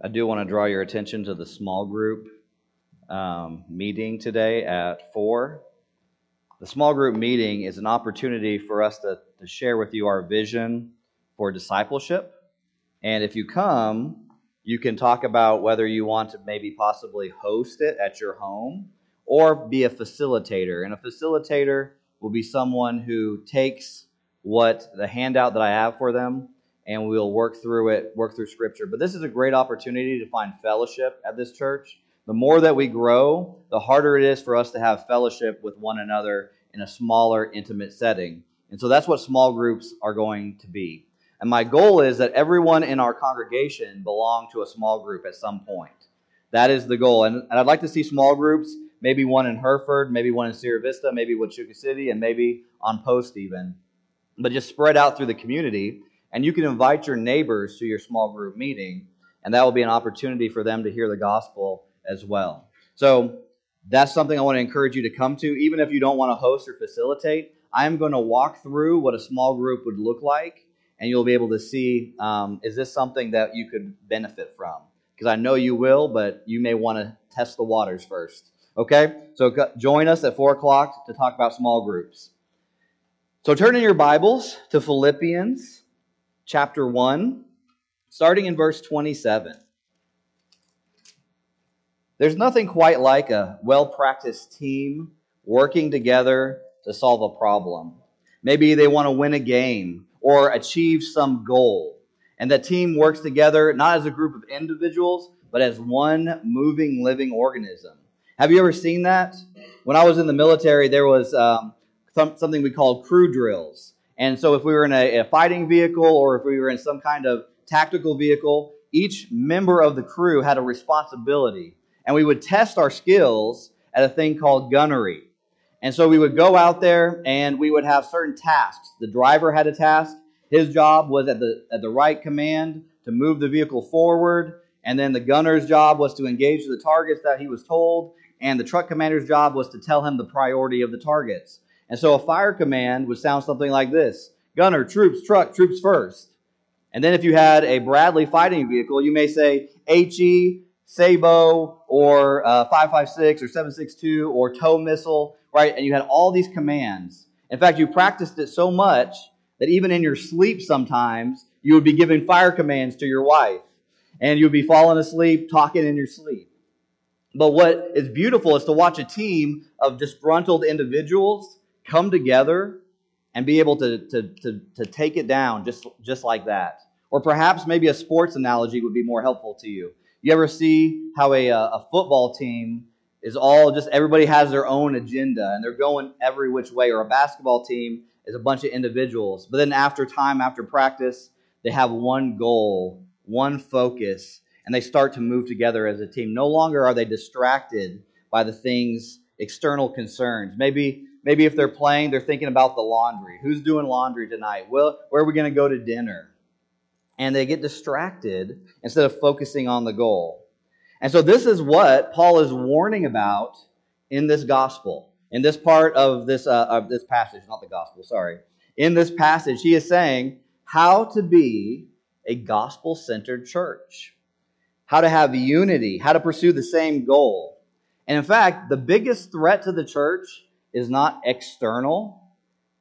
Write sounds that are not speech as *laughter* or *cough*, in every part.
I do want to draw your attention to the small group um, meeting today at 4. The small group meeting is an opportunity for us to, to share with you our vision for discipleship. And if you come, you can talk about whether you want to maybe possibly host it at your home or be a facilitator. And a facilitator will be someone who takes what the handout that I have for them and we'll work through it, work through scripture. But this is a great opportunity to find fellowship at this church. The more that we grow, the harder it is for us to have fellowship with one another in a smaller, intimate setting. And so that's what small groups are going to be. And my goal is that everyone in our congregation belong to a small group at some point. That is the goal. And, and I'd like to see small groups, maybe one in Hereford, maybe one in Sierra Vista, maybe Huachuca City, and maybe on post even. But just spread out through the community and you can invite your neighbors to your small group meeting, and that will be an opportunity for them to hear the gospel as well. So that's something I want to encourage you to come to, even if you don't want to host or facilitate. I'm going to walk through what a small group would look like, and you'll be able to see um, is this something that you could benefit from? Because I know you will, but you may want to test the waters first. Okay? So join us at 4 o'clock to talk about small groups. So turn in your Bibles to Philippians chapter 1, starting in verse 27. There's nothing quite like a well practiced team working together to solve a problem. Maybe they want to win a game or achieve some goal. And the team works together not as a group of individuals, but as one moving, living organism. Have you ever seen that? When I was in the military, there was um, some, something we called crew drills. And so, if we were in a, a, fighting vehicle or if we were in some kind of tactical vehicle, each member of the crew had a responsibility. And we would test our skills at a thing called gunnery. And so, we would go out there and we would have certain tasks. The driver had a task. His job was at the, at the right command to move the vehicle forward. And then the gunner's job was to engage the targets that he was told. And the truck commander's job was to tell him the priority of the targets. And so a fire command would sound something like this Gunner, troops, truck, troops first. And then if you had a Bradley fighting vehicle, you may say HE, sabot, or uh, 556 or 762 or tow missile, right? And you had all these commands. In fact, you practiced it so much that even in your sleep sometimes, you would be giving fire commands to your wife. And you'd be falling asleep, talking in your sleep. But what is beautiful is to watch a team of disgruntled individuals come together and be able to, to, to, to take it down just, just like that. Or perhaps maybe a sports analogy would be more helpful to you. You ever see how a, uh, a football team is all just everybody has their own agenda and they're going every which way, or a basketball team is a bunch of individuals. But then after time, after practice, they have one goal, one focus, and they start to move together as a team. No longer are they distracted by the things, external concerns. Maybe Maybe if they're playing, they're thinking about the laundry. Who's doing laundry tonight? Well, where are we going to go to dinner? And they get distracted instead of focusing on the goal. And so this is what Paul is warning about in this gospel. In this part of this uh, of this passage, not the gospel, sorry. In this passage, he is saying how to be a gospel-centered church. How to have unity, how to pursue the same goal. And in fact, the biggest threat to the church is not external,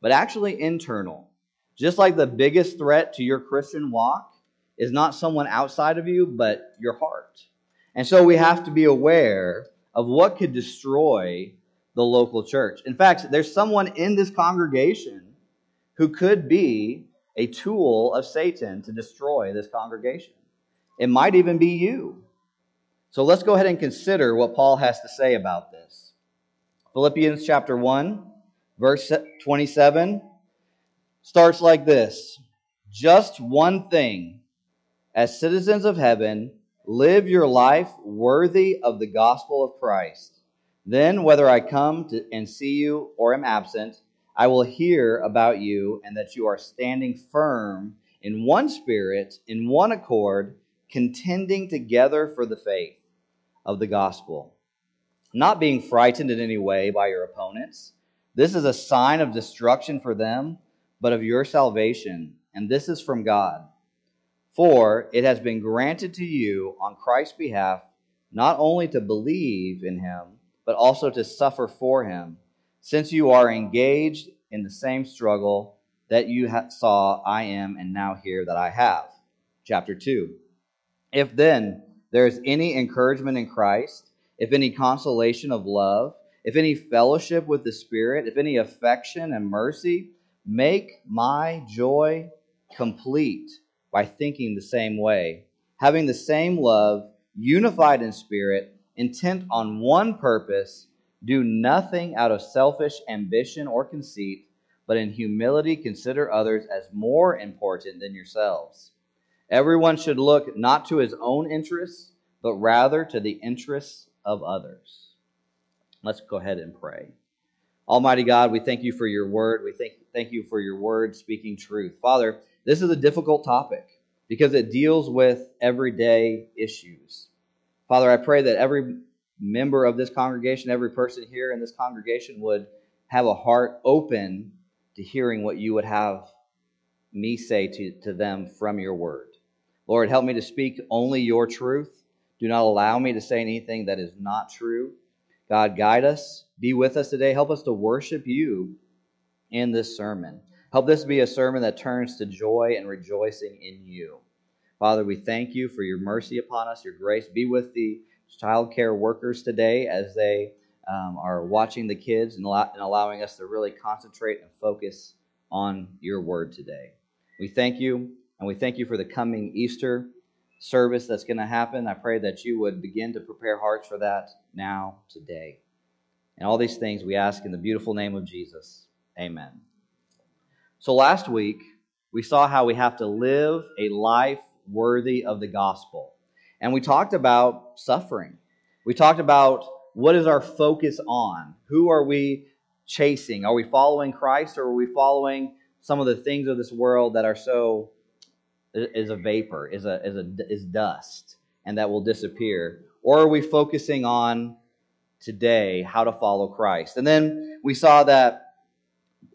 but actually internal. Just like the biggest threat to your Christian walk is not someone outside of you, but your heart. And so we have to be aware of what could destroy the local church. In fact, there's someone in this congregation who could be a tool of Satan to destroy this congregation. It might even be you. So let's go ahead and consider what Paul has to say about this. Philippians chapter 1, verse 27 starts like this. Just one thing, as citizens of heaven, live your life worthy of the gospel of Christ. Then, whether I come to, and see you or am absent, I will hear about you and that you are standing firm in one spirit, in one accord, contending together for the faith of the gospel not being frightened in any way by your opponents. This is a sign of destruction for them, but of your salvation, and this is from God. For it has been granted to you on Christ's behalf not only to believe in him, but also to suffer for him, since you are engaged in the same struggle that you saw I am and now hear that I have. Chapter 2. If then there is any encouragement in Christ, if any consolation of love, if any fellowship with the Spirit, if any affection and mercy, make my joy complete by thinking the same way, having the same love, unified in spirit, intent on one purpose, do nothing out of selfish ambition or conceit, but in humility consider others as more important than yourselves. Everyone should look not to his own interests, but rather to the interests of others. Let's go ahead and pray. Almighty God, we thank you for your word. We thank, thank you for your word speaking truth. Father, this is a difficult topic because it deals with everyday issues. Father, I pray that every member of this congregation, every person here in this congregation would have a heart open to hearing what you would have me say to, to them from your word. Lord, help me to speak only your truth. Do not allow me to say anything that is not true. God, guide us. Be with us today. Help us to worship you in this sermon. Help this be a sermon that turns to joy and rejoicing in you. Father, we thank you for your mercy upon us, your grace. Be with the child care workers today as they um, are watching the kids and, allow- and allowing us to really concentrate and focus on your word today. We thank you, and we thank you for the coming Easter service that's going to happen. I pray that you would begin to prepare hearts for that now, today. And all these things we ask in the beautiful name of Jesus. Amen. So last week, we saw how we have to live a life worthy of the gospel. And we talked about suffering. We talked about what is our focus on? Who are we chasing? Are we following Christ or are we following some of the things of this world that are so is a vapor, is a is a is dust and that will disappear? Or are we focusing on today how to follow Christ? And then we saw that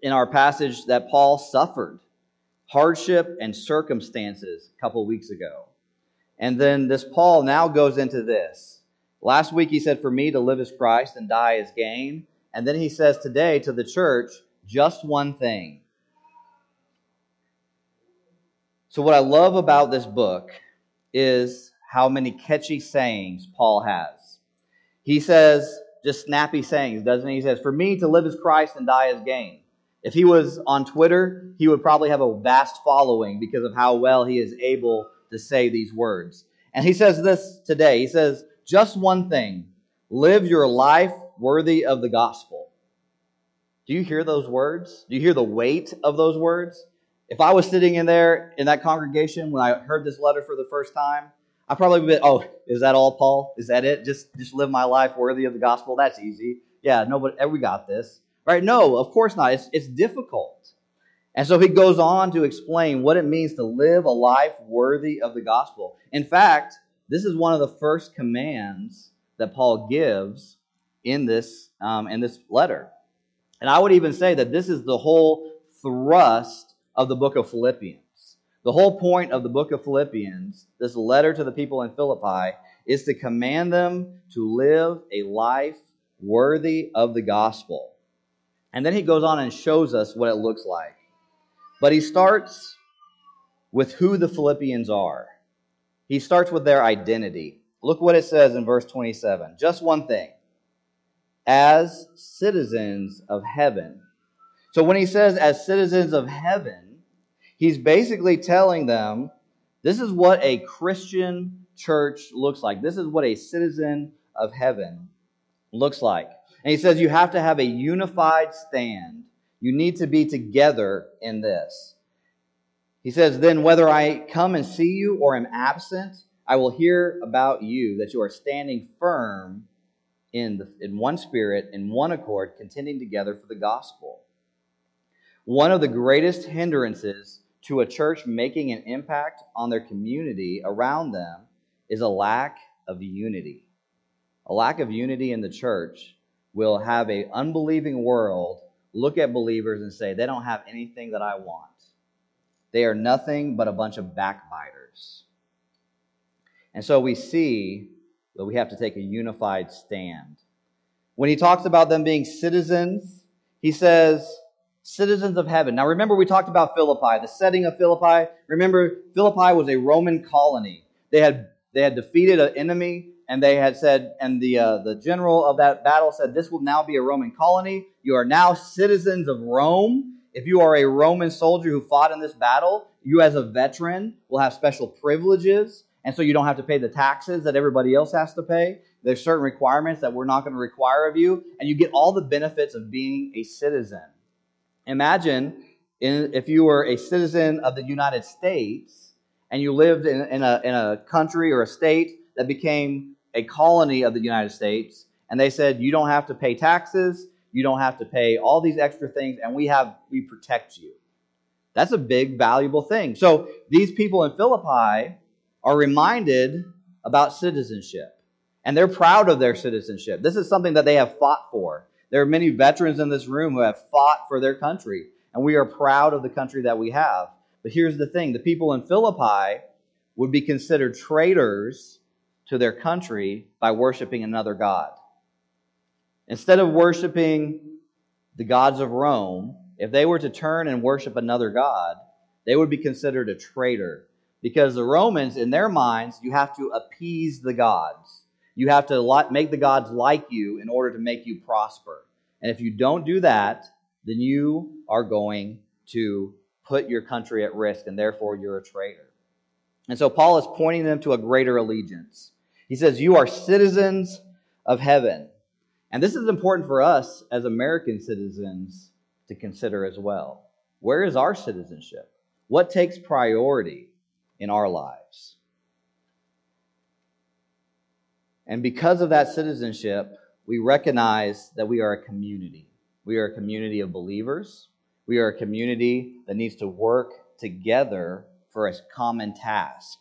in our passage that Paul suffered hardship and circumstances a couple weeks ago. And then this Paul now goes into this. Last week he said, For me to live is Christ and die is gain. And then he says today to the church, just one thing. So, what I love about this book is how many catchy sayings Paul has. He says, just snappy sayings, doesn't he? He says, For me to live is Christ and die is gain. If he was on Twitter, he would probably have a vast following because of how well he is able to say these words. And he says this today. He says, just one thing live your life worthy of the gospel. Do you hear those words? Do you hear the weight of those words? If I was sitting in there in that congregation when I heard this letter for the first time, I probably would be, oh, is that all, Paul? Is that it? Just just live my life worthy of the gospel? That's easy. Yeah, no, but we got this. Right? No, of course not. It's, it's difficult. And so he goes on to explain what it means to live a life worthy of the gospel. In fact, this is one of the first commands that Paul gives in this, um, in this letter. And I would even say that this is the whole thrust of the book of Philippians. The whole point of the book of Philippians, this letter to the people in Philippi, is to command them to live a life worthy of the gospel. And then he goes on and shows us what it looks like. But he starts with who the Philippians are. He starts with their identity. Look what it says in verse 27. Just one thing. As citizens of heaven. So when he says as citizens of heaven, he's basically telling them this is what a Christian church looks like. This is what a citizen of heaven looks like. And he says you have to have a unified stand. You need to be together in this. He says, Then whether I come and see you or am absent, I will hear about you, that you are standing firm in, the, in one spirit, in one accord, contending together for the gospel. One of the greatest hindrances to a church making an impact on their community around them is a lack of unity. A lack of unity in the church will have a unbelieving world look at believers and say they don't have anything that I want. They are nothing but a bunch of backbiters. And so we see that we have to take a unified stand. When he talks about them being citizens, he says, citizens of heaven. Now remember, we talked about Philippi, the setting of Philippi. Remember, Philippi was a Roman colony. They had, they had defeated an enemy, and they had said, and the, uh, the general of that battle said, This will now be a Roman colony. You are now citizens of Rome. If you are a Roman soldier who fought in this battle, you as a veteran will have special privileges. And so you don't have to pay the taxes that everybody else has to pay. There's certain requirements that we're not going to require of you. And you get all the benefits of being a citizen. Imagine in, if you were a citizen of the United States and you lived in, in, a, in a country or a state that became a colony of the United States, and they said, you don't have to pay taxes, you don't have to pay all these extra things, and we have we protect you. That's a big, valuable thing. So these people in Philippi are reminded about citizenship. And they're proud of their citizenship. This is something that they have fought for. There are many veterans in this room who have fought for their country, and we are proud of the country that we have. But here's the thing the people in Philippi would be considered traitors to their country by worshiping another God. Instead of worshiping the gods of Rome, if they were to turn and worship another God, they would be considered a traitor. Because the Romans, in their minds, you have to appease the gods. You have to make the gods like you in order to make you prosper. And if you don't do that, then you are going to put your country at risk, and therefore you're a traitor. And so Paul is pointing them to a greater allegiance. He says, You are citizens of heaven. And this is important for us as American citizens to consider as well. Where is our citizenship? What takes priority in our lives? And because of that citizenship, we recognize that we are a community. We are a community of believers. We are a community that needs to work together for a common task.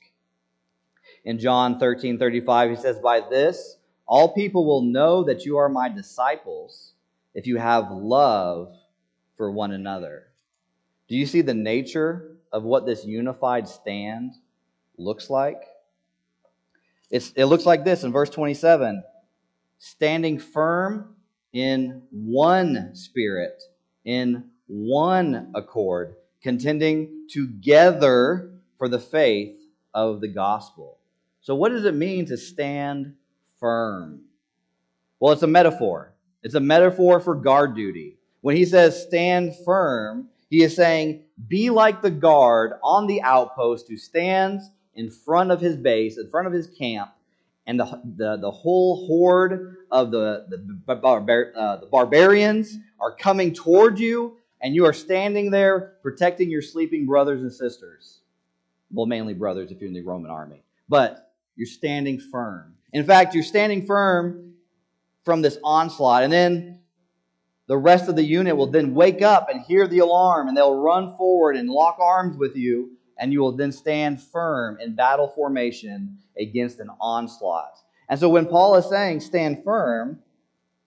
In John 13 35, he says, By this, all people will know that you are my disciples if you have love for one another. Do you see the nature of what this unified stand looks like? It's, it looks like this in verse 27 standing firm in one spirit, in one accord, contending together for the faith of the gospel. So, what does it mean to stand firm? Well, it's a metaphor. It's a metaphor for guard duty. When he says stand firm, he is saying, be like the guard on the outpost who stands in front of his base, in front of his camp, and the, the, the whole horde of the, the, barbar, uh, the barbarians are coming toward you, and you are standing there protecting your sleeping brothers and sisters. Well, mainly brothers if you're in the Roman army. But you're standing firm. In fact, you're standing firm from this onslaught. And then the rest of the unit will then wake up and hear the alarm, and they'll run forward and lock arms with you and you will then stand firm in battle formation against an onslaught. And so when Paul is saying stand firm,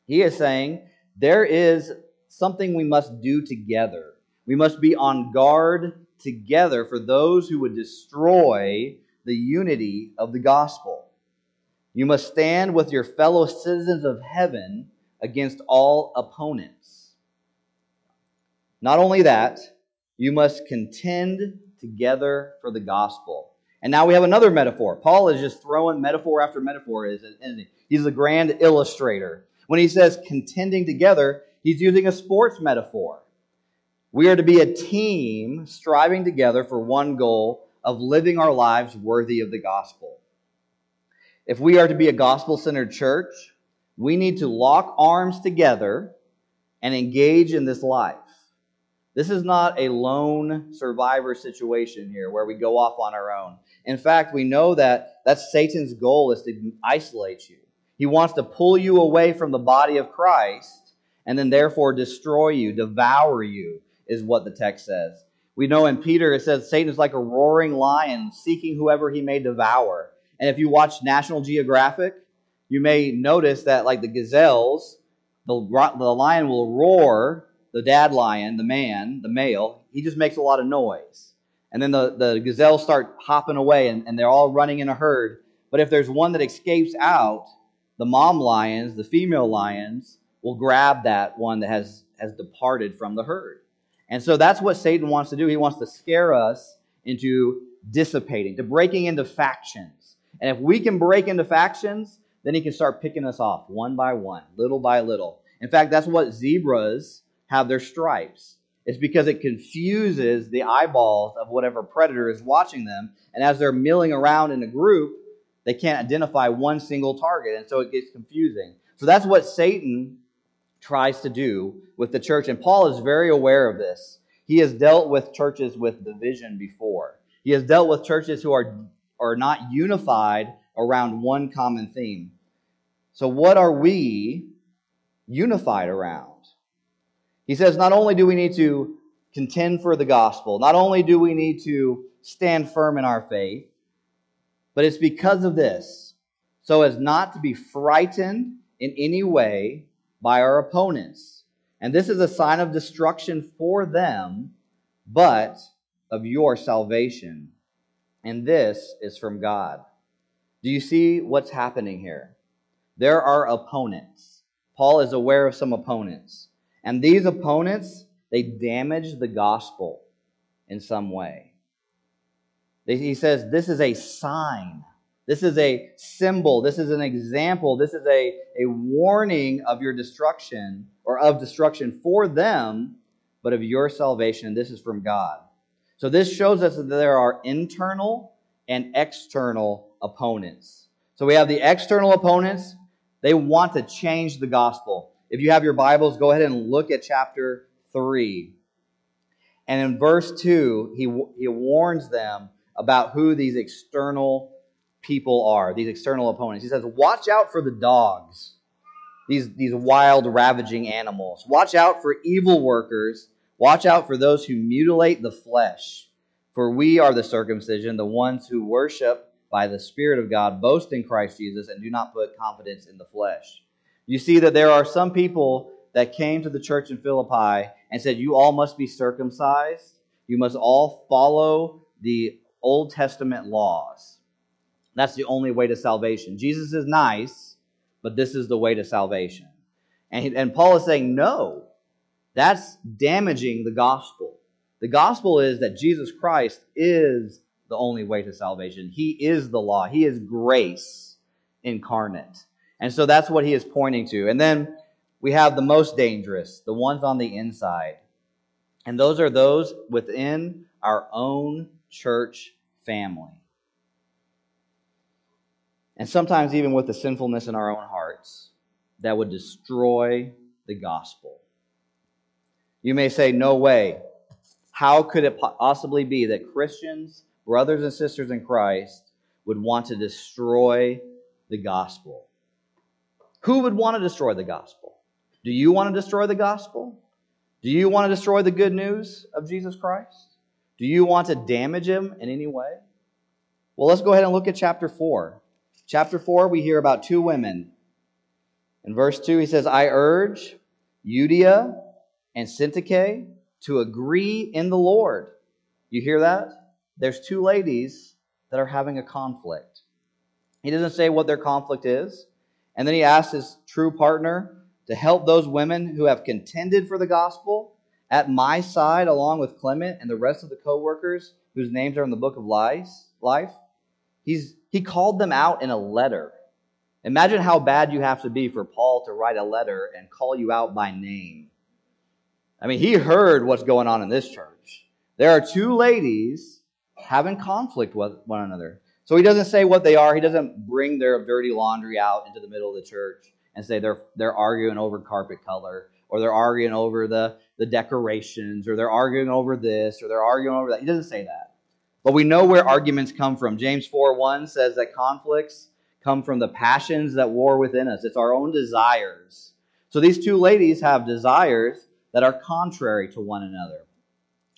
he is saying there is something we must do together. We must be on guard together for those who would destroy the unity of the gospel. You must stand with your fellow citizens of heaven against all opponents. Not only that, you must contend together for the gospel. And now we have another metaphor. Paul is just throwing metaphor after metaphor. He's a grand illustrator. When he says contending together, he's using a sports metaphor. We are to be a team striving together for one goal of living our lives worthy of the gospel. If we are to be a gospel centered church, we need to lock arms together and engage in this life. This is not a lone survivor situation here where we go off on our own. In fact, we know that that's Satan's goal is to isolate you. He wants to pull you away from the body of Christ and then therefore destroy you, devour you, is what the text says. We know in Peter it says Satan is like a roaring lion seeking whoever he may devour. And if you watch National Geographic, you may notice that like the gazelles, the, the lion will roar the dad lion, the man, the male, he just makes a lot of noise. And then the, the gazelles start hopping away and, and they're all running in a herd. But if there's one that escapes out, the mom lions, the female lions, will grab that one that has, has departed from the herd. And so that's what Satan wants to do. He wants to scare us into dissipating, to breaking into factions. And if we can break into factions, then he can start picking us off one by one, little by little. In fact, that's what zebras have their stripes. It's because it confuses the eyeballs of whatever predator is watching them. And as they're milling around in a group, they can't identify one single target. And so it gets confusing. So that's what Satan tries to do with the church. And Paul is very aware of this. He has dealt with churches with division before. He has dealt with churches who are, are not unified around one common theme. So, what are we unified around? He says, not only do we need to contend for the gospel, not only do we need to stand firm in our faith, but it's because of this, so as not to be frightened in any way by our opponents. And this is a sign of destruction for them, but of your salvation. And this is from God. Do you see what's happening here? There are opponents. Paul is aware of some opponents. And these opponents, they damage the gospel in some way. He says this is a sign. This is a symbol. This is an example. This is a, a warning of your destruction or of destruction for them, but of your salvation. This is from God. So this shows us that there are internal and external opponents. So we have the external opponents. They want to change the gospel. If you have your Bibles, go ahead and look at chapter 3. And in verse 2, he, he warns them about who these external people are, these external opponents. He says, Watch out for the dogs, these, these wild, ravaging animals. Watch out for evil workers Watch out for those who mutilate the flesh, for we are the circumcision, the ones who worship by the Spirit of God, boast in Christ Jesus, and do not put confidence in the flesh. You see that there are some people that came to the church in Philippi and said, You all must be circumcised. You must all follow the Old Testament laws. That's the only way to salvation. Jesus is nice, but this is the way to salvation. And, and Paul is saying, No, that's damaging the gospel. The gospel is that Jesus Christ is the only way to salvation. He is the law, He is grace incarnate. And so that's what he is pointing to. And then we have the most dangerous, the ones on the inside. And those are those within our own church family. And sometimes even with the sinfulness in our own hearts that would destroy the gospel. You may say, No way. How could it possibly be that Christians, brothers and sisters in Christ, would want to destroy the gospel? Who would want to destroy the gospel? Do you want to destroy the gospel? Do you want to destroy the good news of Jesus Christ? Do you want to damage him in any way? Well, let's go ahead and look at chapter 4. Chapter 4, we hear about two women. In verse 2, he says, I urge Euodia and Syntyche to agree in the Lord. You hear that? There's two ladies that are having a conflict. He doesn't say what their conflict is. And then he asks his true partner to help those women who have contended for the gospel at my side, along with Clement and the rest of the co workers whose names are in the book of life. He's, he called them out in a letter. Imagine how bad you have to be for Paul to write a letter and call you out by name. I mean, he heard what's going on in this church. There are two ladies having conflict with one another. So he doesn't say what they are. He doesn't bring their dirty laundry out into the middle of the church and say they're they're arguing over carpet color or they're arguing over the, the decorations or they're arguing over this or they're arguing over that. He doesn't say that. But we know where arguments come from. James 4 1 says that conflicts come from the passions that war within us. It's our own desires. So these two ladies have desires that are contrary to one another.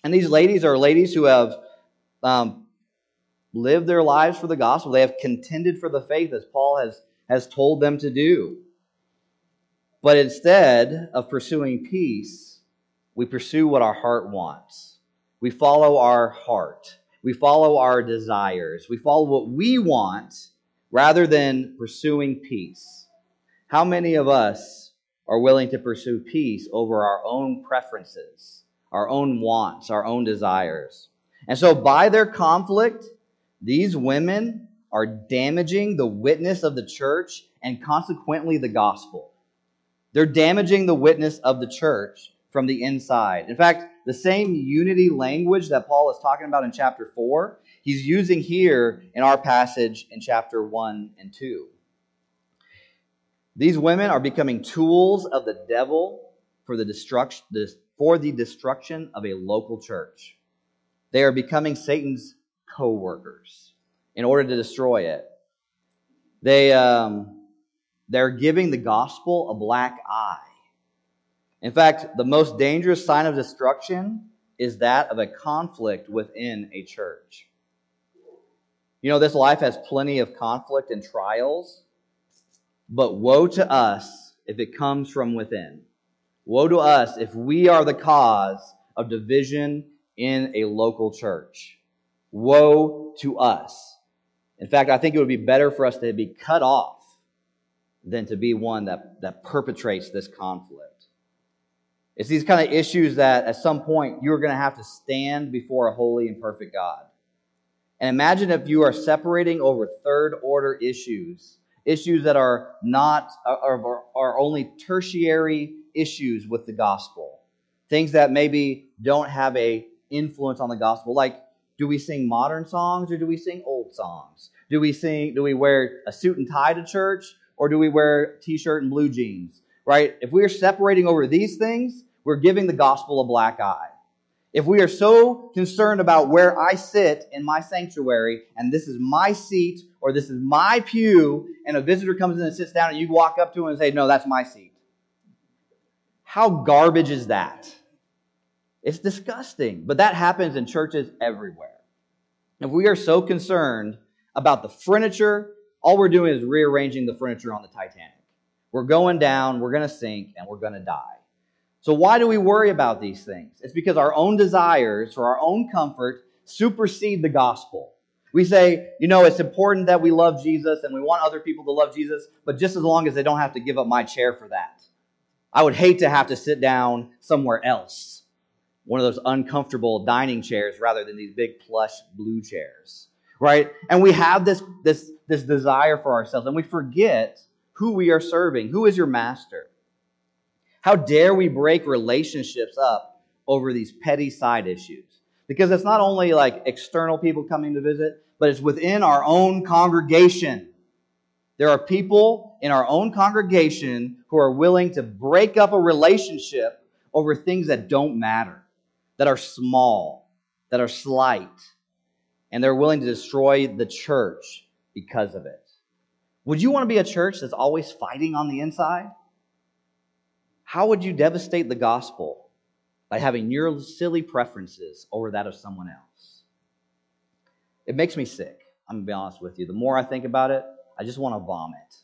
And these ladies are ladies who have um, lived their lives for the gospel. They have contended for the faith as Paul has, has told them to do. But instead of pursuing peace, we pursue what our heart wants. We follow our heart. We follow our desires. We follow what we want rather than pursuing peace. How many of us are willing to pursue peace over our own preferences, our own wants, our own desires? And so, by their conflict, these women are damaging the witness of the church and consequently the gospel. They're damaging the witness of the church from the inside. In fact, the same unity language that Paul is talking about in chapter 4, he's using here in our passage in chapter 1 and 2. These women are becoming tools of the devil for the destruction for the destruction of a local church. They are becoming Satan's co-workers in order to destroy it. They um, they're giving the gospel a black eye. In fact, the most dangerous sign of destruction is that of a conflict within a church. You know, this life has plenty of conflict and trials, but woe to us if it comes from within. Woe to us if we are the cause of division in a local church. Woe to us. In fact, I think it would be better for us to be cut off than to be one that, that perpetrates this conflict. It's these kind of issues that at some point you're going to have to stand before a holy and perfect God. And imagine if you are separating over third order issues, issues that are not, are, are only tertiary issues with the gospel, things that maybe don't have a influence on the gospel, like do we sing modern songs or do we sing old songs? Do we sing, do we wear a suit and tie to church or do we wear t-shirt and blue jeans? Right? If we are separating over these things, we're giving the gospel a black eye. If we are so concerned about where I sit in my sanctuary and this is my seat or this is my pew and a visitor comes in and sits down and you walk up to him and say, No, that's my seat. How garbage is that? It's disgusting. But that happens in churches everywhere. If we are so concerned about the furniture, all we're doing is rearranging the furniture on the Titanic. We're going down, we're going to sink, and we're going to die. So, why do we worry about these things? It's because our own desires for our own comfort supersede the gospel. We say, you know, it's important that we love Jesus and we want other people to love Jesus, but just as long as they don't have to give up my chair for that. I would hate to have to sit down somewhere else, one of those uncomfortable dining chairs rather than these big plush blue chairs, right? And we have this, this, this desire for ourselves and we forget who we are serving. Who is your master? How dare we break relationships up over these petty side issues? Because it's not only like external people coming to visit, but it's within our own congregation. There are people in our own congregation who are willing to break up a relationship over things that don't matter, that are small, that are slight, and they're willing to destroy the church because of it. Would you want to be a church that's always fighting on the inside? How would you devastate the gospel by having your silly preferences over that of someone else? It makes me sick. I'm going to be honest with you. The more I think about it, I just want to vomit.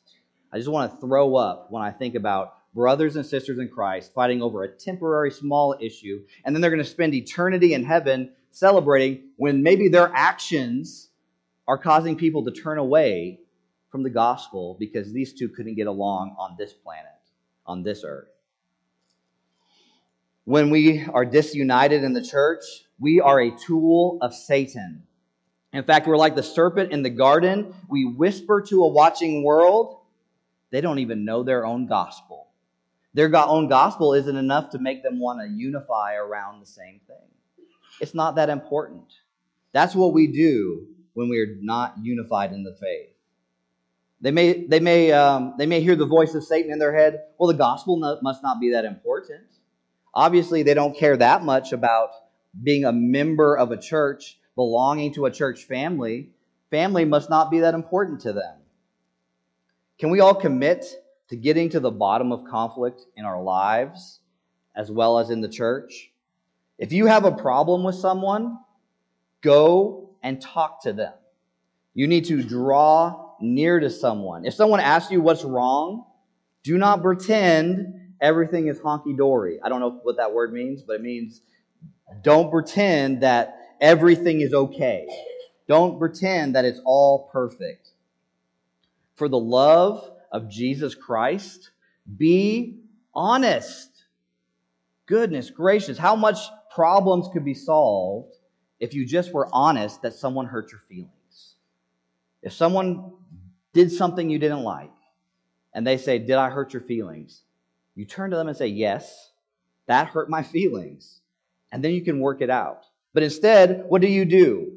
I just want to throw up when I think about brothers and sisters in Christ fighting over a temporary small issue, and then they're going to spend eternity in heaven celebrating when maybe their actions are causing people to turn away from the gospel because these two couldn't get along on this planet, on this earth. When we are disunited in the church, we are a tool of Satan. In fact, we're like the serpent in the garden. We whisper to a watching world. They don't even know their own gospel. Their own gospel isn't enough to make them want to unify around the same thing. It's not that important. That's what we do when we are not unified in the faith. They may, they, may, um, they may hear the voice of Satan in their head. Well, the gospel must not be that important. Obviously, they don't care that much about being a member of a church, belonging to a church family. Family must not be that important to them. Can we all commit to getting to the bottom of conflict in our lives as well as in the church? If you have a problem with someone, go and talk to them. You need to draw near to someone. If someone asks you what's wrong, do not pretend everything is honky dory. I don't know what that word means, but it means don't pretend that everything is okay. Don't pretend that it's all perfect. For the love of Jesus Christ, be honest. Goodness gracious, how much problems could be solved if you just were honest that someone hurt your feelings? If someone did something you didn't like, and they say, Did I hurt your feelings? You turn to them and say, Yes, that hurt my *laughs* feelings. And then you can work it out. But instead, what do you do?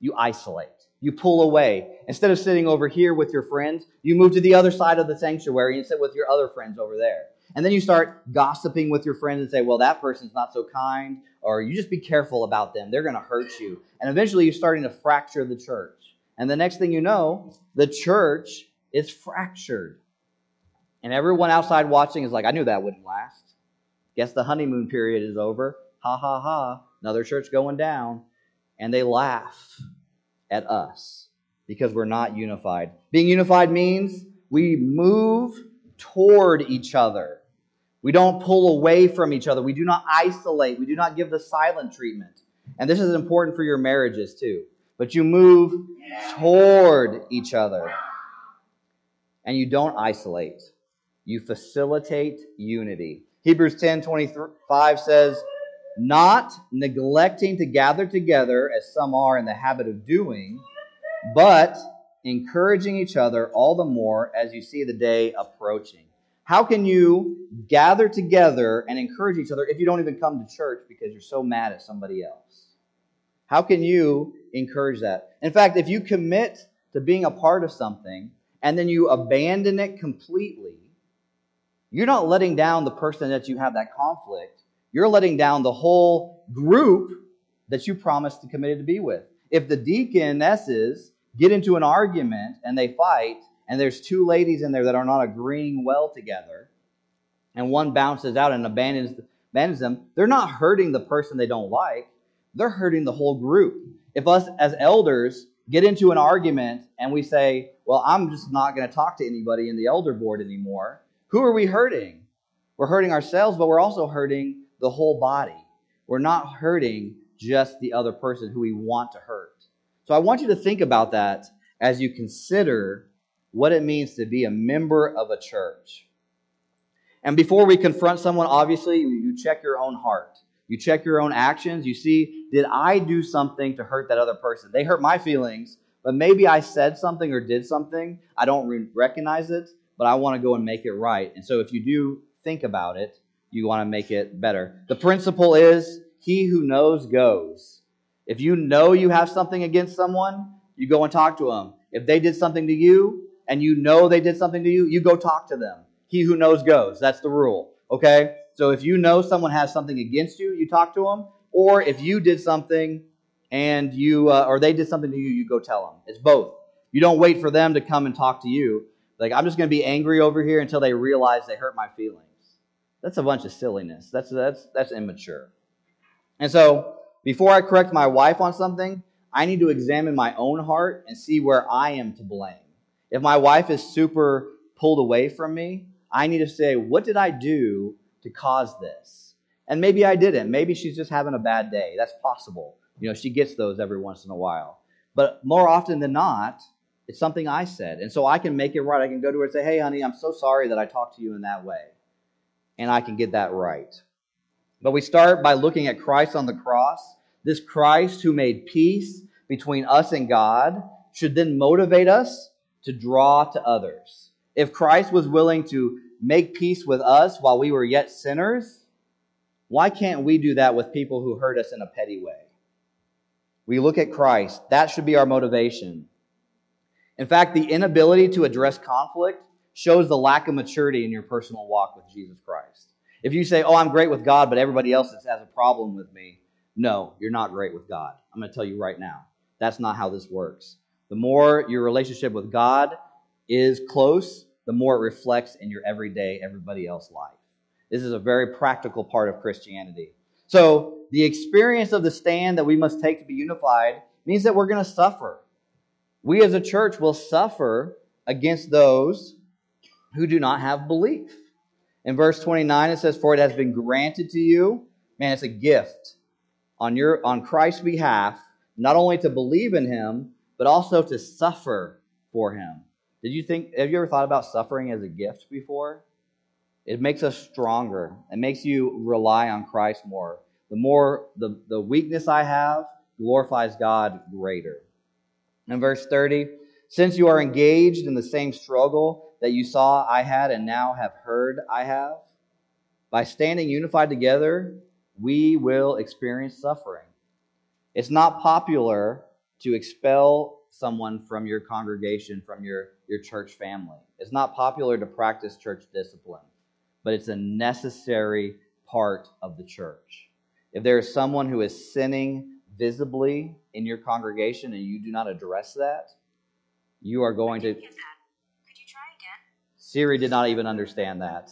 You isolate. You pull away. Instead of sitting over here with your friends, you move to the other side of the sanctuary and sit with your other friends over there. And then you start gossiping with your friends and say, well, that person's not so kind, or you just be careful about them. They're going to hurt you. And eventually you're starting to fracture the church. And the next thing you know, the church is fractured. And everyone outside watching is like, I knew that wouldn't last. Guess the honeymoon period is over. Ha ha ha. Another church going down. And they laugh at us because we're not unified. Being unified means we move toward each other. We don't pull away from each other. We do not isolate. We do not give the silent treatment. And this is important for your marriages too. But you move toward each other. And you don't isolate. You facilitate unity. Hebrews 10 25 says, Not neglecting to gather together as some are in the habit of doing, but encouraging each other all the more as you see the day approaching. How can you gather together and encourage each other if you don't even come to church because you're so mad at somebody else? How can you encourage that? In fact, if you commit to being a part of something and then you abandon it completely, you're not letting down the person that you have that conflict. You're letting down the whole group that you promised to committed to be with. If the deaconesses get into an argument and they fight, and there's two ladies in there that are not agreeing well together, and one bounces out and abandons, abandons them, they're not hurting the person they don't like, they're hurting the whole group. If us as elders get into an argument and we say, Well, I'm just not going to talk to anybody in the elder board anymore, who are we hurting? We're hurting ourselves, but we're also hurting the whole body. We're not hurting just the other person who we want to hurt. So I want you to think about that as you consider what it means to be a member of a church. And before we confront someone, obviously, you check your own heart. You check your own actions. You see, did I do something to hurt that other person? They hurt my feelings, but maybe I said something or did something. I don't re- recognize it, but I want to go and make it right. And so if you do think about it, you want to make it better. The principle is he who knows goes. If you know you have something against someone, you go and talk to them. If they did something to you, and you know they did something to you, you go talk to them. He who knows goes. That's the rule. Okay? So if you know someone has something against you, you talk to them. Or if you did something and you, uh, or they did something to you, you go tell them. It's both. You don't wait for them to come and talk to you. Like, I'm just going to be angry over here until they realize they hurt my feelings. That's a bunch of silliness. That's, that's, that's immature. And so, before I correct my wife on something, I need to examine my own heart and see where I am to blame. If my wife is super pulled away from me, I need to say, what did I do to cause this? And maybe I didn't. Maybe she's just having a bad day. That's possible. You know, she gets those every once in a while. But more often than not, it's something I said. And so I can make it right. I can go to her and say, hey, honey, I'm so sorry that I talked to you in that way. And I can get that right. But we start by looking at Christ on the cross. This Christ who made peace between us and God should then motivate us to draw to others. If Christ was willing to make peace with us while we were yet sinners, why can't we do that with people who hurt us in a petty way? We look at Christ. That should be our motivation. In fact, the inability to address conflict shows the lack of maturity in your personal walk with Jesus Christ. If you say, Oh, I'm great with God, but everybody else has a problem with me, no, you're not great with God. I'm going to tell you right now. That's not how this works. The more your relationship with God is close, the more it reflects in your everyday, everybody else life. This is a very practical part of Christianity. So, the experience of the stand that we must take to be unified means that we're going to suffer. We as a church will suffer against those who do not have belief. In verse 29, it says, For it has been granted to you, man, it's a gift on, your, on Christ's behalf not only to believe in him, but also to suffer for him. Did you think, have you ever thought about suffering as a gift before? It makes us stronger. It makes you rely on Christ more. The more the, the weakness I have glorifies God greater. In verse 30, since you are engaged in the same struggle that you saw I had and now have heard I have, by standing unified together, we will experience suffering. It's not popular to expel someone from your congregation, from your, your church family. It's not popular to practice church discipline, but it's a necessary part of the church. If there is someone who is sinning visibly in your congregation and you do not address that, you are going to. Siri did not even understand that.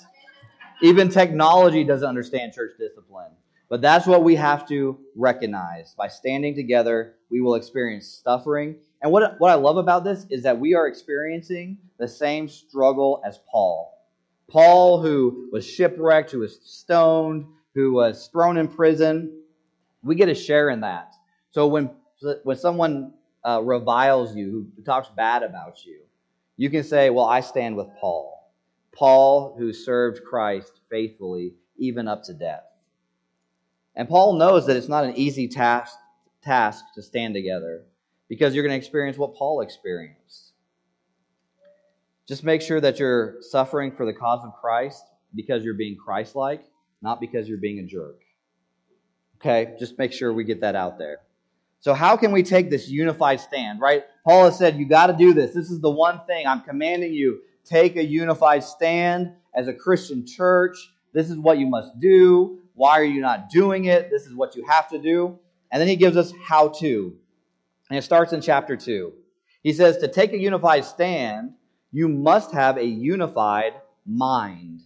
Even technology doesn't understand church discipline. But that's what we have to recognize. By standing together, we will experience suffering. And what, what I love about this is that we are experiencing the same struggle as Paul. Paul, who was shipwrecked, who was stoned, who was thrown in prison, we get a share in that. So when, when someone uh, reviles you, who talks bad about you, you can say, Well, I stand with Paul. Paul, who served Christ faithfully, even up to death. And Paul knows that it's not an easy task, task to stand together because you're going to experience what Paul experienced. Just make sure that you're suffering for the cause of Christ because you're being Christ like, not because you're being a jerk. Okay, just make sure we get that out there. So, how can we take this unified stand, right? Paul has said, You got to do this. This is the one thing I'm commanding you. Take a unified stand as a Christian church. This is what you must do. Why are you not doing it? This is what you have to do. And then he gives us how to. And it starts in chapter 2. He says, To take a unified stand, you must have a unified mind.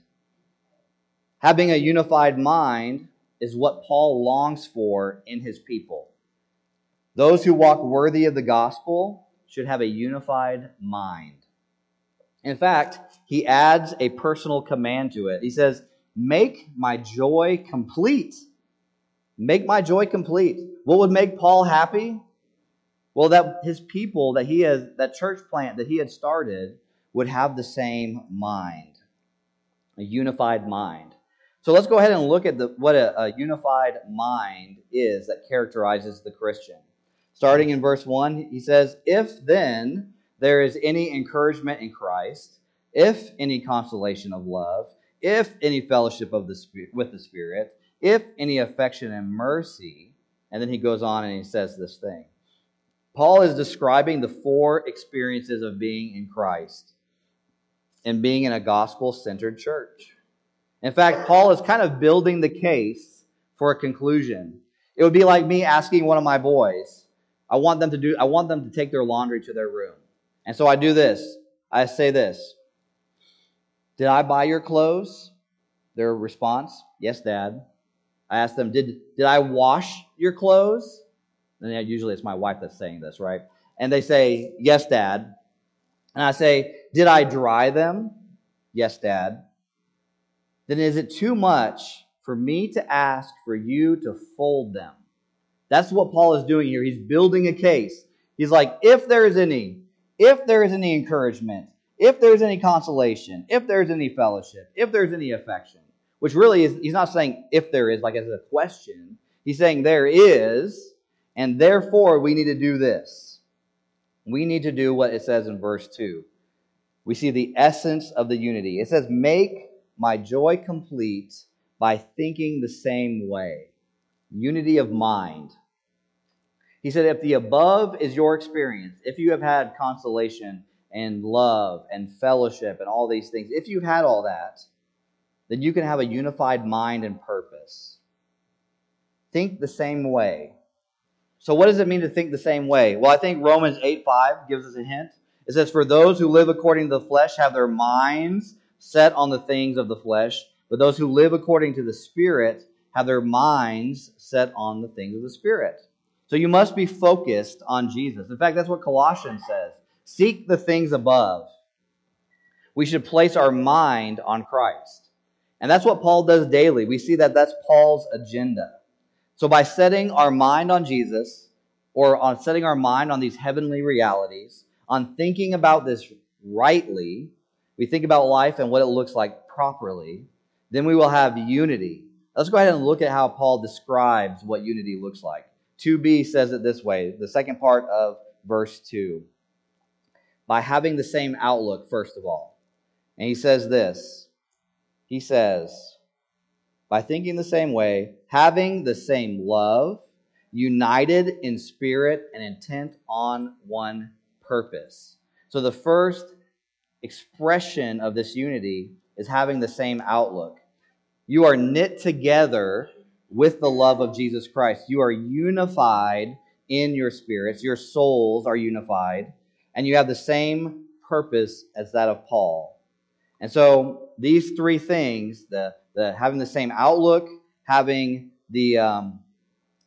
Having a unified mind is what Paul longs for in his people. Those who walk worthy of the gospel should have a unified mind. In fact, he adds a personal command to it. He says, Make my joy complete. Make my joy complete. What would make Paul happy? Well, that his people that he has, that church plant that he had started, would have the same mind, a unified mind. So let's go ahead and look at the, what a, a unified mind is that characterizes the Christian. Starting in verse 1, he says, If then there is any encouragement in Christ, if any consolation of love, if any fellowship of the spirit, with the Spirit, if any affection and mercy. And then he goes on and he says this thing. Paul is describing the four experiences of being in Christ and being in a gospel centered church. In fact, Paul is kind of building the case for a conclusion. It would be like me asking one of my boys, I want them to do I want them to take their laundry to their room. And so I do this. I say this. Did I buy your clothes? Their response, Yes, Dad. I ask them, Did, did I wash your clothes? And usually it's my wife that's saying this, right? And they say, Yes, Dad. And I say, Did I dry them? Yes, Dad. Then is it too much for me to ask for you to fold them? That's what Paul is doing here. He's building a case. He's like, if there is any, if there is any encouragement, if there's any consolation, if there's any fellowship, if there's any affection, which really is, he's not saying if there is, like as a question. He's saying there is, and therefore we need to do this. We need to do what it says in verse 2. We see the essence of the unity. It says, Make my joy complete by thinking the same way. Unity of mind. He said, If the above is your experience, if you have had consolation, and love and fellowship and all these things, if you've had all that, then you can have a unified mind and purpose. Think the same way. So, what does it mean to think the same way? Well, I think Romans 8 5 gives us a hint. It says, For those who live according to the flesh have their minds set on the things of the flesh, but those who live according to the Spirit have their minds set on the things of the Spirit. So, you must be focused on Jesus. In fact, that's what Colossians says. Seek the things above. We should place our mind on Christ. And that's what Paul does daily. We see that that's Paul's agenda. So by setting our mind on Jesus, or on setting our mind on these heavenly realities, on thinking about this rightly, we think about life and what it looks like properly, then we will have unity. Let's go ahead and look at how Paul describes what unity looks like. 2b says it this way the second part of verse 2 by having the same outlook, first of all. And he says this He says, by thinking the same way, having the same love, united in spirit and intent on one purpose. So the first expression of this unity is having the same outlook. You are knit together with the love of Jesus Christ. You are unified in your spirits, your souls are unified, and you have the same purpose as that of Paul. And so these three things, the, the having the same outlook, having the um,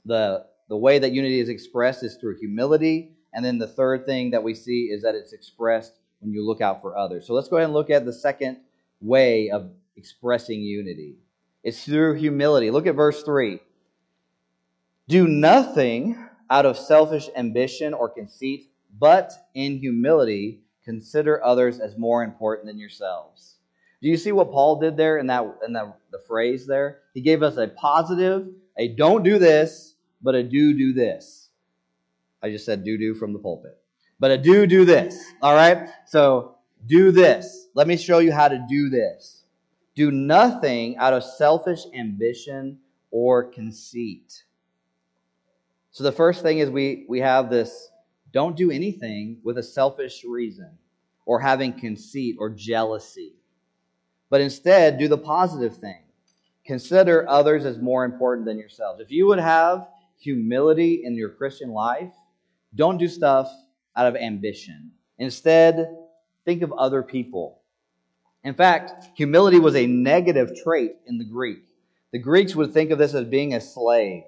the the way that unity is expressed is through humility, and then the third thing that we see is that it's expressed when you look out for others. So let's go ahead and look at the second way of expressing unity. It's through humility. Look at verse 3. Do nothing out of selfish ambition or conceit, but in humility consider others as more important than yourselves. Do you see what Paul did there in that in that the phrase there? He gave us a positive, a don't do this, but a do do this. I just said do do from the pulpit. But a do do this. All right? So do this. Let me show you how to do this. Do nothing out of selfish ambition or conceit. So the first thing is we, we have this don't do anything with a selfish reason or having conceit or jealousy. But instead, do the positive thing. Consider others as more important than yourselves. If you would have humility in your Christian life, don't do stuff out of ambition. Instead, think of other people in fact, humility was a negative trait in the Greek. The Greeks would think of this as being a slave.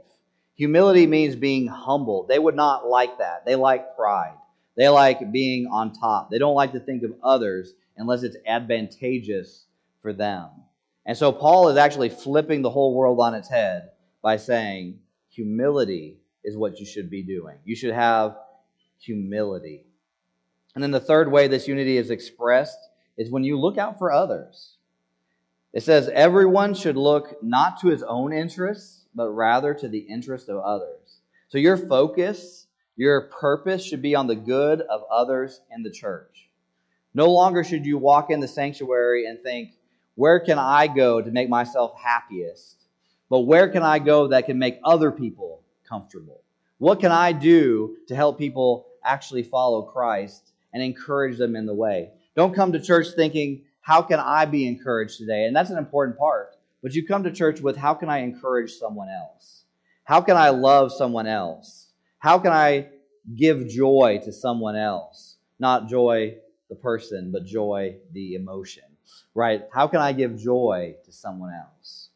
Humility means being humble. They would not like that. They like pride. They like being on top. They don't like to think of others unless it's advantageous for them. And so Paul is actually flipping the whole world on its head by saying humility is what you should be doing. You should have humility. And then the third way this unity is expressed is when you look out for others. It says, everyone should look not to his own interests, but rather to the interest of others. So your focus, your purpose should be on the good of others and the church. No longer should you walk in the sanctuary and think, where can I go to make myself happiest? But where can I go that can make other people comfortable? What can I do to help people actually follow Christ and encourage them in the way? Don't come to church thinking, how can I be encouraged today? And that's an important part. But you come to church with, how can I encourage someone else? How can I love someone else? How can I give joy to someone else? Not joy the person, but joy the emotion, right? How can I give joy to someone else?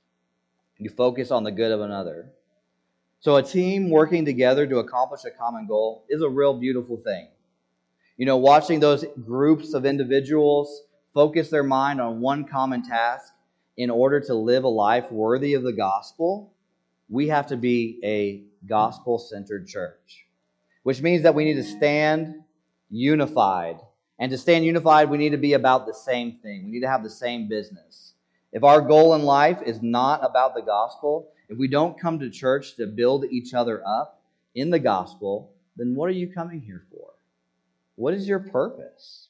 You focus on the good of another. So, a team working together to accomplish a common goal is a real beautiful thing. You know, watching those groups of individuals focus their mind on one common task in order to live a life worthy of the gospel, we have to be a gospel centered church, which means that we need to stand unified. And to stand unified, we need to be about the same thing. We need to have the same business. If our goal in life is not about the gospel, if we don't come to church to build each other up in the gospel, then what are you coming here for? What is your purpose?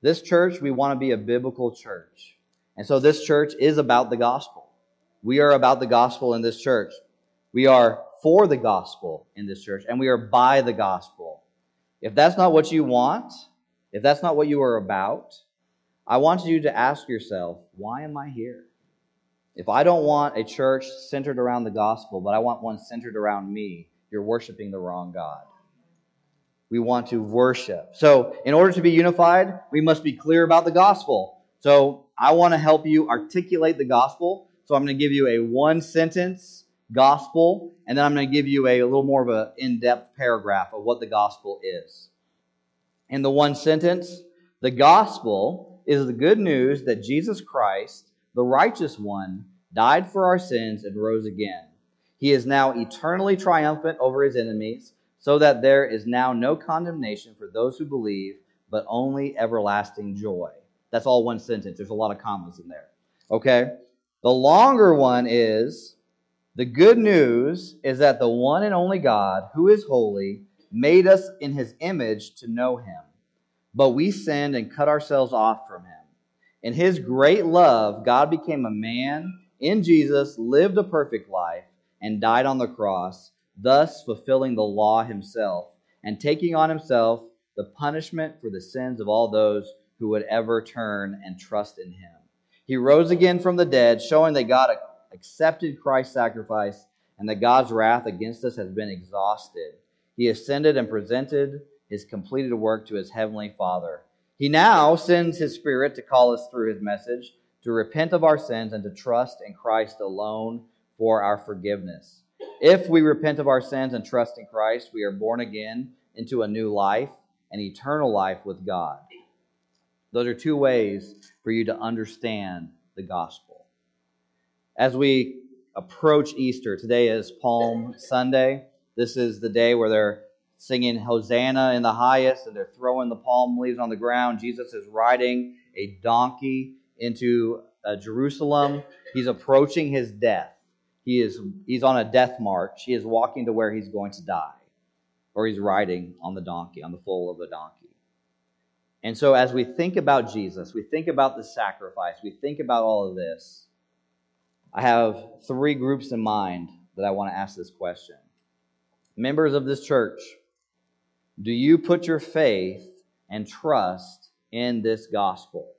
This church, we want to be a biblical church. And so this church is about the gospel. We are about the gospel in this church. We are for the gospel in this church, and we are by the gospel. If that's not what you want, if that's not what you are about, I want you to ask yourself, why am I here? If I don't want a church centered around the gospel, but I want one centered around me, you're worshiping the wrong God we want to worship. So, in order to be unified, we must be clear about the gospel. So, I want to help you articulate the gospel. So, I'm going to give you a one sentence gospel, and then I'm going to give you a, a little more of an in depth paragraph of what the gospel is. In the one sentence, the gospel is the good news that Jesus Christ, the righteous one, died for our sins and rose again. He is now eternally triumphant over his enemies so that there is now no condemnation for those who believe, but only everlasting joy. That's all one sentence. There's a lot of commas in there. Okay? The longer one is the good news is that the one and only God, who is holy, made us in his image to know him. But we sinned and cut ourselves off from him. In his great love, God became a man in Jesus, lived a perfect life, and died on the cross, thus fulfilling the law himself, and taking on himself the punishment for the sins of all those who would ever turn and trust in him. He rose again from the dead, showing that God accepted Christ's sacrifice and that God's wrath against us has been exhausted. He ascended and presented his completed work to his heavenly Father. He now sends his Spirit to call us through his message to repent of our sins and to trust in Christ alone for our forgiveness. If we repent of our sins and trust in Christ, we are born again into a new life, an eternal life with God. Those are two ways for you to understand the gospel. As we approach Easter, today is Palm Sunday. This is the day where they're singing Hosanna in the highest and they're throwing the palm leaves on the ground. Jesus is riding a donkey into uh, Jerusalem. He's approaching his death. He is he's on a death march. He is walking to where he's going to die. Or he's riding on the donkey, on the foal of the donkey. And so, as we think about Jesus, we think about the sacrifice, we think about all of this, I have three groups in mind that I want to ask this question. Members of this church, do you put your faith and trust in this gospel?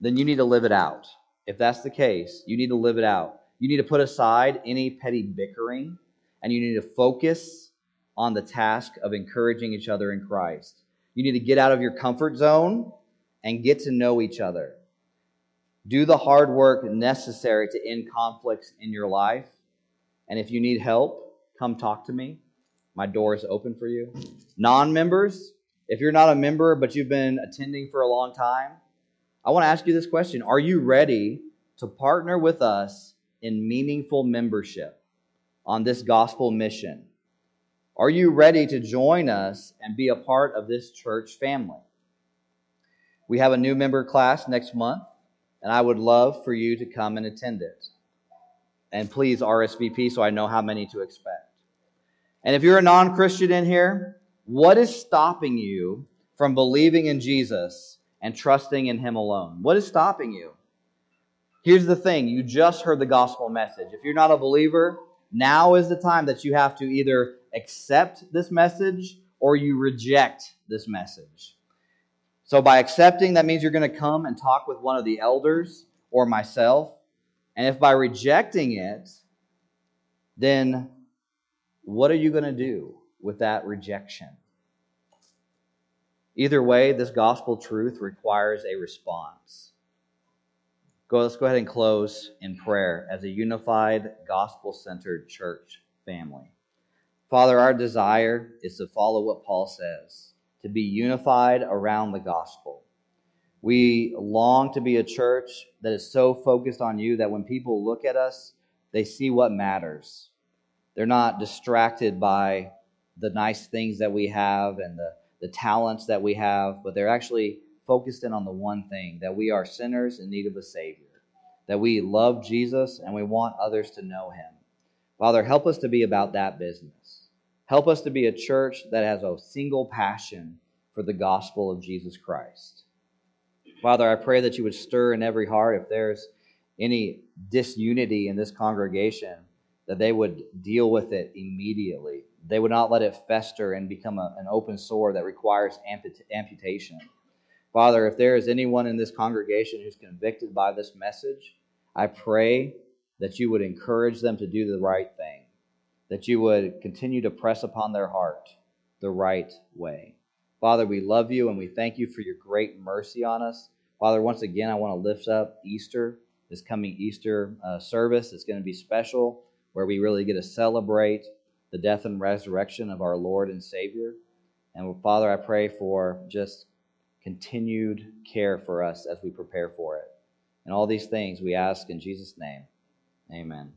Then you need to live it out. If that's the case, you need to live it out. You need to put aside any petty bickering and you need to focus on the task of encouraging each other in Christ. You need to get out of your comfort zone and get to know each other. Do the hard work necessary to end conflicts in your life. And if you need help, come talk to me. My door is open for you. Non members, if you're not a member but you've been attending for a long time, I want to ask you this question Are you ready to partner with us in meaningful membership on this gospel mission? Are you ready to join us and be a part of this church family? We have a new member class next month, and I would love for you to come and attend it. And please RSVP so I know how many to expect. And if you're a non Christian in here, what is stopping you from believing in Jesus and trusting in Him alone? What is stopping you? Here's the thing you just heard the gospel message. If you're not a believer, now is the time that you have to either accept this message or you reject this message. So, by accepting, that means you're going to come and talk with one of the elders or myself. And if by rejecting it, then what are you going to do with that rejection? Either way, this gospel truth requires a response. Go, let's go ahead and close in prayer as a unified, gospel centered church family. Father, our desire is to follow what Paul says, to be unified around the gospel. We long to be a church that is so focused on you that when people look at us, they see what matters. They're not distracted by the nice things that we have and the, the talents that we have, but they're actually focused in on the one thing that we are sinners in need of a Savior, that we love Jesus and we want others to know Him. Father, help us to be about that business. Help us to be a church that has a single passion for the gospel of Jesus Christ. Father, I pray that you would stir in every heart if there's any disunity in this congregation, that they would deal with it immediately. They would not let it fester and become a, an open sore that requires amputation. Father, if there is anyone in this congregation who's convicted by this message, I pray that you would encourage them to do the right thing, that you would continue to press upon their heart the right way. Father, we love you and we thank you for your great mercy on us. Father, once again, I want to lift up Easter, this coming Easter uh, service. It's going to be special, where we really get to celebrate the death and resurrection of our Lord and Savior. And Father, I pray for just continued care for us as we prepare for it. And all these things we ask in Jesus' name. Amen.